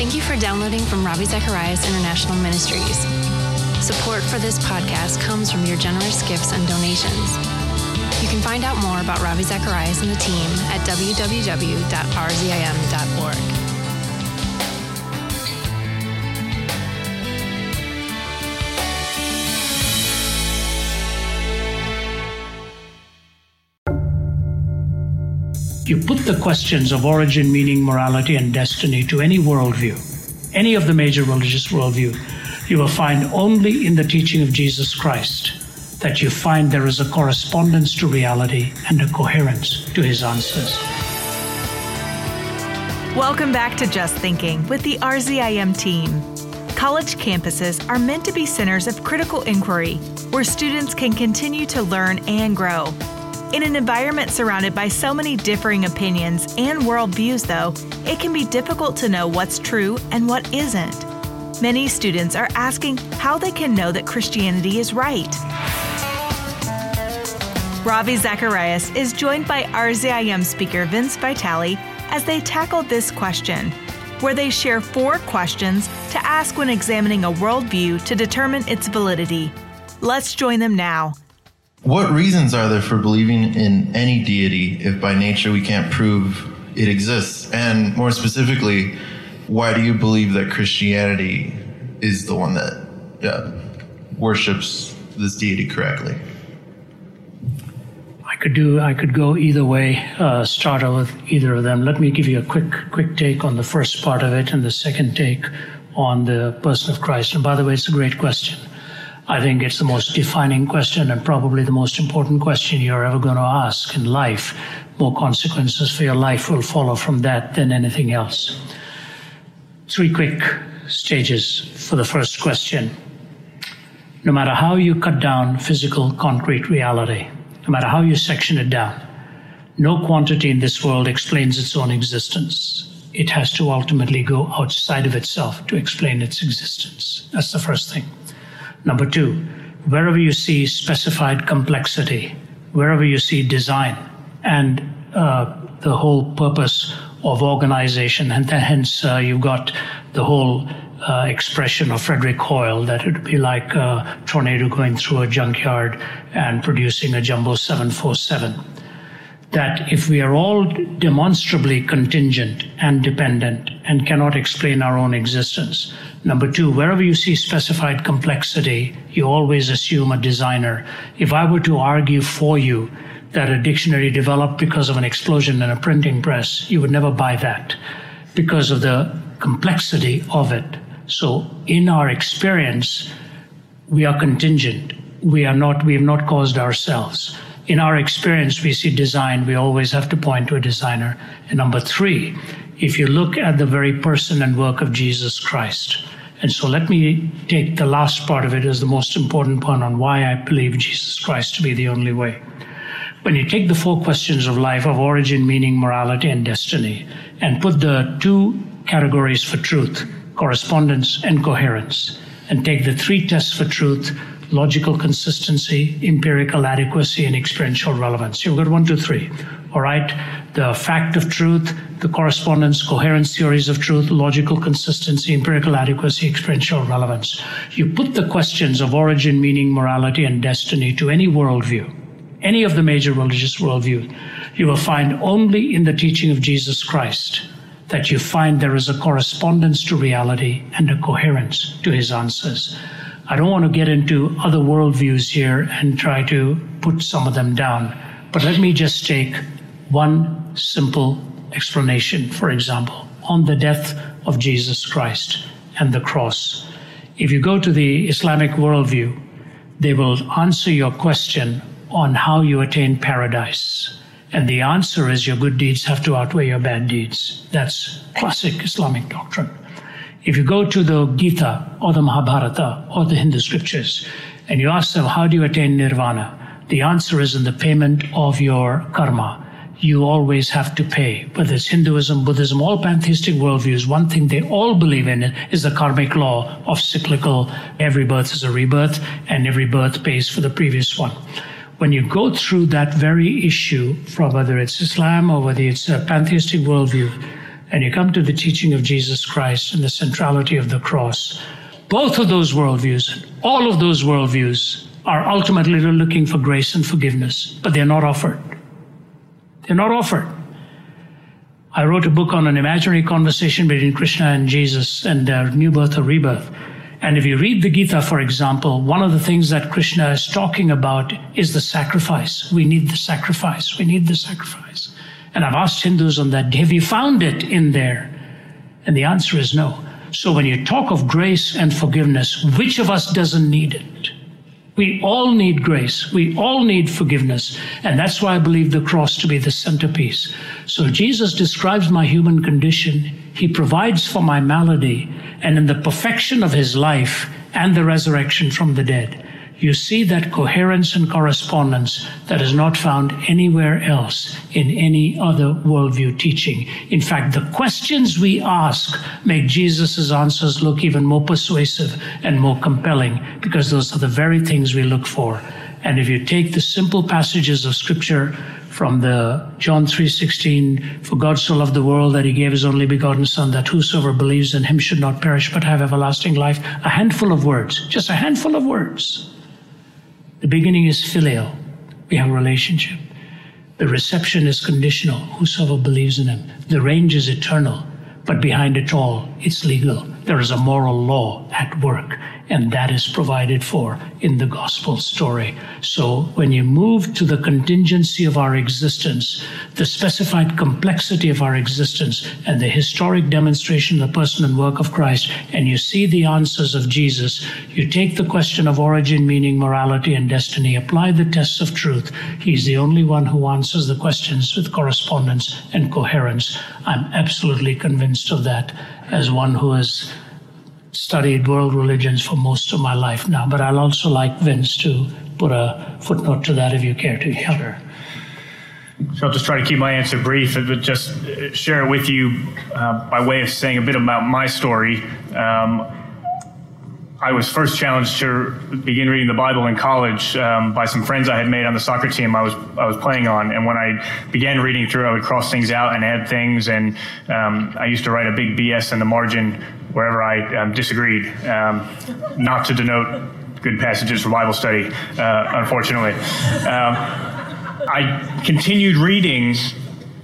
Thank you for downloading from Ravi Zacharias International Ministries. Support for this podcast comes from your generous gifts and donations. You can find out more about Ravi Zacharias and the team at www.rzim.org. You put the questions of origin, meaning, morality, and destiny to any worldview, any of the major religious worldview, you will find only in the teaching of Jesus Christ that you find there is a correspondence to reality and a coherence to his answers. Welcome back to Just Thinking with the RZIM team. College campuses are meant to be centers of critical inquiry where students can continue to learn and grow. In an environment surrounded by so many differing opinions and worldviews, though, it can be difficult to know what's true and what isn't. Many students are asking how they can know that Christianity is right. Ravi Zacharias is joined by RZIM speaker Vince Vitale as they tackle this question, where they share four questions to ask when examining a worldview to determine its validity. Let's join them now. What reasons are there for believing in any deity if by nature we can't prove it exists? And more specifically, why do you believe that Christianity is the one that yeah, worships this deity correctly? I could do. I could go either way. Uh, start with either of them. Let me give you a quick, quick take on the first part of it, and the second take on the person of Christ. And by the way, it's a great question. I think it's the most defining question and probably the most important question you're ever going to ask in life. More consequences for your life will follow from that than anything else. Three quick stages for the first question. No matter how you cut down physical, concrete reality, no matter how you section it down, no quantity in this world explains its own existence. It has to ultimately go outside of itself to explain its existence. That's the first thing. Number two, wherever you see specified complexity, wherever you see design and uh, the whole purpose of organization, and hence uh, you've got the whole uh, expression of Frederick Hoyle that it would be like a tornado going through a junkyard and producing a jumbo 747 that if we are all demonstrably contingent and dependent and cannot explain our own existence, number two, wherever you see specified complexity, you always assume a designer. If I were to argue for you that a dictionary developed because of an explosion in a printing press, you would never buy that because of the complexity of it. So, in our experience, we are contingent. We are not, we have not caused ourselves in our experience, we see design, we always have to point to a designer. And number three, if you look at the very person and work of Jesus Christ, and so let me take the last part of it as the most important one on why I believe Jesus Christ to be the only way. When you take the four questions of life of origin, meaning, morality, and destiny, and put the two categories for truth, correspondence and coherence, and take the three tests for truth, logical consistency, empirical adequacy, and experiential relevance. You've got one, two, three. All right. The fact of truth, the correspondence, coherence theories of truth, logical consistency, empirical adequacy, experiential relevance. You put the questions of origin, meaning, morality, and destiny to any worldview, any of the major religious worldview, you will find only in the teaching of Jesus Christ that you find there is a correspondence to reality and a coherence to his answers. I don't want to get into other worldviews here and try to put some of them down, but let me just take one simple explanation, for example, on the death of Jesus Christ and the cross. If you go to the Islamic worldview, they will answer your question on how you attain paradise. And the answer is your good deeds have to outweigh your bad deeds. That's classic Islamic doctrine. If you go to the Gita or the Mahabharata or the Hindu scriptures and you ask them, how do you attain nirvana? The answer is in the payment of your karma. You always have to pay. Whether it's Hinduism, Buddhism, all pantheistic worldviews, one thing they all believe in is the karmic law of cyclical, every birth is a rebirth and every birth pays for the previous one when you go through that very issue from whether it's Islam or whether it's a pantheistic worldview, and you come to the teaching of Jesus Christ and the centrality of the cross, both of those worldviews, all of those worldviews, are ultimately looking for grace and forgiveness, but they're not offered. They're not offered. I wrote a book on an imaginary conversation between Krishna and Jesus and their new birth or rebirth. And if you read the Gita, for example, one of the things that Krishna is talking about is the sacrifice. We need the sacrifice. We need the sacrifice. And I've asked Hindus on that, have you found it in there? And the answer is no. So when you talk of grace and forgiveness, which of us doesn't need it? We all need grace. We all need forgiveness. And that's why I believe the cross to be the centerpiece. So Jesus describes my human condition. He provides for my malady. And in the perfection of his life and the resurrection from the dead, you see that coherence and correspondence that is not found anywhere else in any other worldview teaching. In fact, the questions we ask make Jesus' answers look even more persuasive and more compelling because those are the very things we look for. And if you take the simple passages of scripture from the John 3:16 for God so loved the world that he gave his only begotten son that whosoever believes in him should not perish but have everlasting life a handful of words just a handful of words the beginning is filial. We have a relationship. The reception is conditional. Whosoever believes in him. The range is eternal. But behind it all, it's legal. There is a moral law at work and that is provided for in the gospel story. So when you move to the contingency of our existence, the specified complexity of our existence, and the historic demonstration of the person and work of Christ, and you see the answers of Jesus, you take the question of origin, meaning, morality, and destiny, apply the tests of truth. He's the only one who answers the questions with correspondence and coherence. I'm absolutely convinced of that as one who has studied world religions for most of my life now, but I'll also like Vince to put a footnote to that if you care to. Yeah. Sure. So I'll just try to keep my answer brief, but just share it with you uh, by way of saying a bit about my story. Um, I was first challenged to begin reading the Bible in college um, by some friends I had made on the soccer team I was I was playing on. And when I began reading through, I would cross things out and add things. And um, I used to write a big BS in the margin wherever I um, disagreed, um, not to denote good passages for Bible study, uh, unfortunately. Um, I continued reading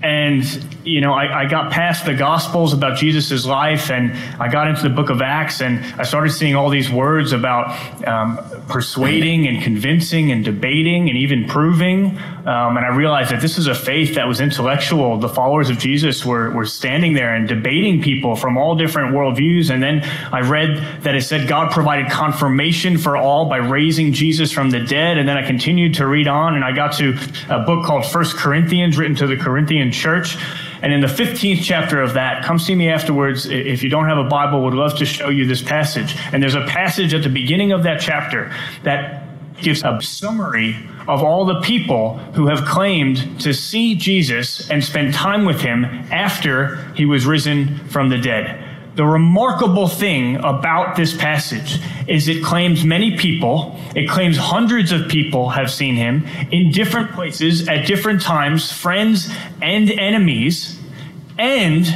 and you know, I, I, got past the Gospels about Jesus' life and I got into the book of Acts and I started seeing all these words about um, persuading and convincing and debating and even proving. Um, and I realized that this is a faith that was intellectual. The followers of Jesus were, were standing there and debating people from all different worldviews. And then I read that it said God provided confirmation for all by raising Jesus from the dead. And then I continued to read on and I got to a book called First Corinthians written to the Corinthian church. And in the 15th chapter of that, come see me afterwards. If you don't have a Bible, would love to show you this passage. And there's a passage at the beginning of that chapter that gives a summary of all the people who have claimed to see Jesus and spend time with him after he was risen from the dead. The remarkable thing about this passage is it claims many people, it claims hundreds of people have seen him in different places at different times, friends and enemies. And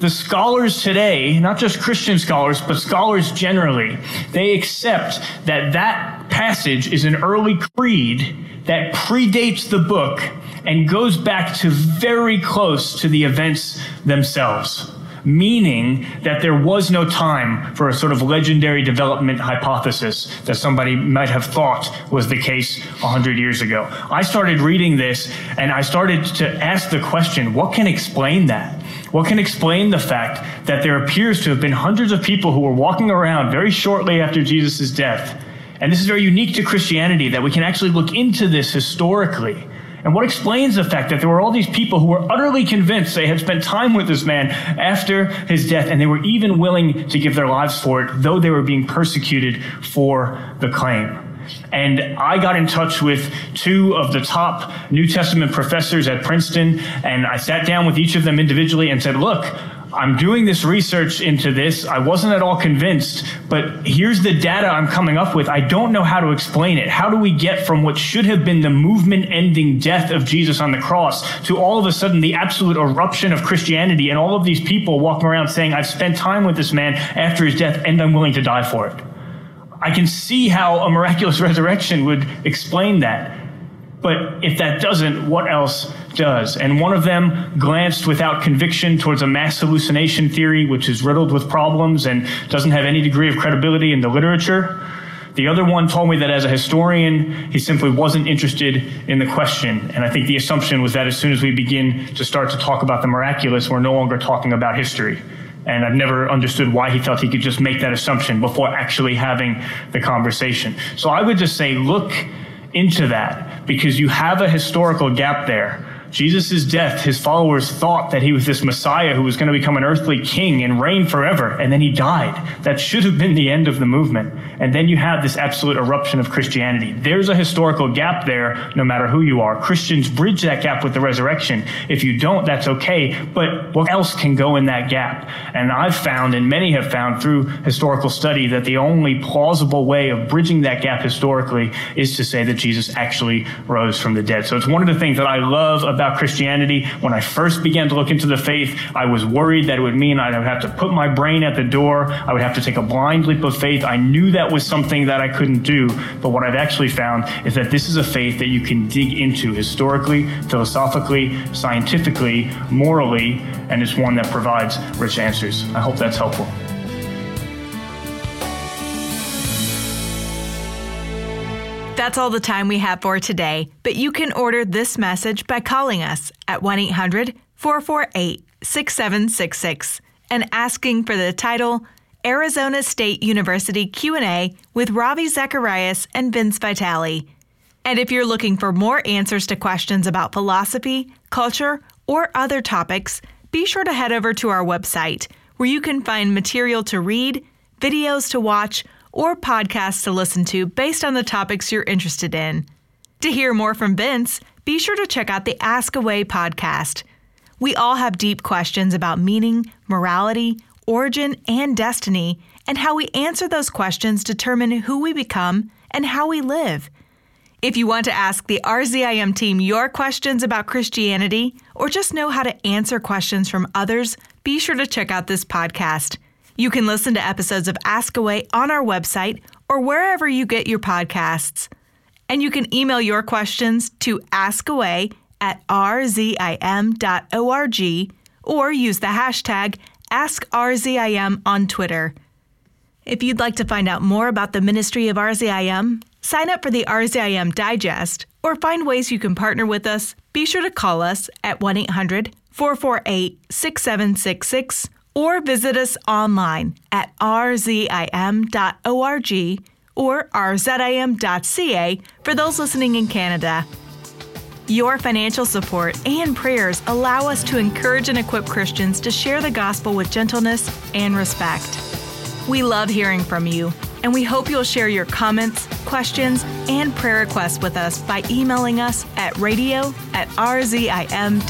the scholars today, not just Christian scholars, but scholars generally, they accept that that passage is an early creed that predates the book and goes back to very close to the events themselves meaning that there was no time for a sort of legendary development hypothesis that somebody might have thought was the case 100 years ago. I started reading this and I started to ask the question what can explain that? What can explain the fact that there appears to have been hundreds of people who were walking around very shortly after Jesus' death? And this is very unique to Christianity that we can actually look into this historically and what explains the fact that there were all these people who were utterly convinced they had spent time with this man after his death, and they were even willing to give their lives for it, though they were being persecuted for the claim. And I got in touch with two of the top New Testament professors at Princeton, and I sat down with each of them individually and said, Look, I'm doing this research into this. I wasn't at all convinced, but here's the data I'm coming up with. I don't know how to explain it. How do we get from what should have been the movement ending death of Jesus on the cross to all of a sudden the absolute eruption of Christianity and all of these people walking around saying, I've spent time with this man after his death and I'm willing to die for it? I can see how a miraculous resurrection would explain that. But if that doesn't, what else does? And one of them glanced without conviction towards a mass hallucination theory, which is riddled with problems and doesn't have any degree of credibility in the literature. The other one told me that as a historian, he simply wasn't interested in the question. And I think the assumption was that as soon as we begin to start to talk about the miraculous, we're no longer talking about history. And I've never understood why he felt he could just make that assumption before actually having the conversation. So I would just say, look into that because you have a historical gap there. Jesus' death, his followers thought that he was this Messiah who was going to become an earthly king and reign forever, and then he died. That should have been the end of the movement. And then you have this absolute eruption of Christianity. There's a historical gap there, no matter who you are. Christians bridge that gap with the resurrection. If you don't, that's okay. But what else can go in that gap? And I've found, and many have found through historical study, that the only plausible way of bridging that gap historically is to say that Jesus actually rose from the dead. So it's one of the things that I love about Christianity. When I first began to look into the faith, I was worried that it would mean I would have to put my brain at the door. I would have to take a blind leap of faith. I knew that was something that I couldn't do. But what I've actually found is that this is a faith that you can dig into historically, philosophically, scientifically, morally, and it's one that provides rich answers. I hope that's helpful. That's all the time we have for today, but you can order this message by calling us at 1 800 448 6766 and asking for the title Arizona State University Q&A with Ravi Zacharias and Vince Vitale. And if you're looking for more answers to questions about philosophy, culture, or other topics, be sure to head over to our website where you can find material to read, videos to watch, or podcasts to listen to based on the topics you're interested in. To hear more from Vince, be sure to check out the Ask Away podcast. We all have deep questions about meaning, morality, origin, and destiny, and how we answer those questions determine who we become and how we live. If you want to ask the RZIM team your questions about Christianity or just know how to answer questions from others, be sure to check out this podcast. You can listen to episodes of Ask Away on our website or wherever you get your podcasts. And you can email your questions to askaway at rzim.org or use the hashtag AskRZIM on Twitter. If you'd like to find out more about the ministry of RZIM, sign up for the RZIM Digest, or find ways you can partner with us, be sure to call us at 1 800 448 6766 or visit us online at rzim.org or rzim.ca for those listening in Canada. Your financial support and prayers allow us to encourage and equip Christians to share the gospel with gentleness and respect. We love hearing from you, and we hope you'll share your comments, questions, and prayer requests with us by emailing us at radio at rzim.org.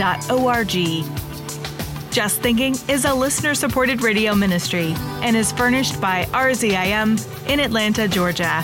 Just Thinking is a listener supported radio ministry and is furnished by RZIM in Atlanta, Georgia.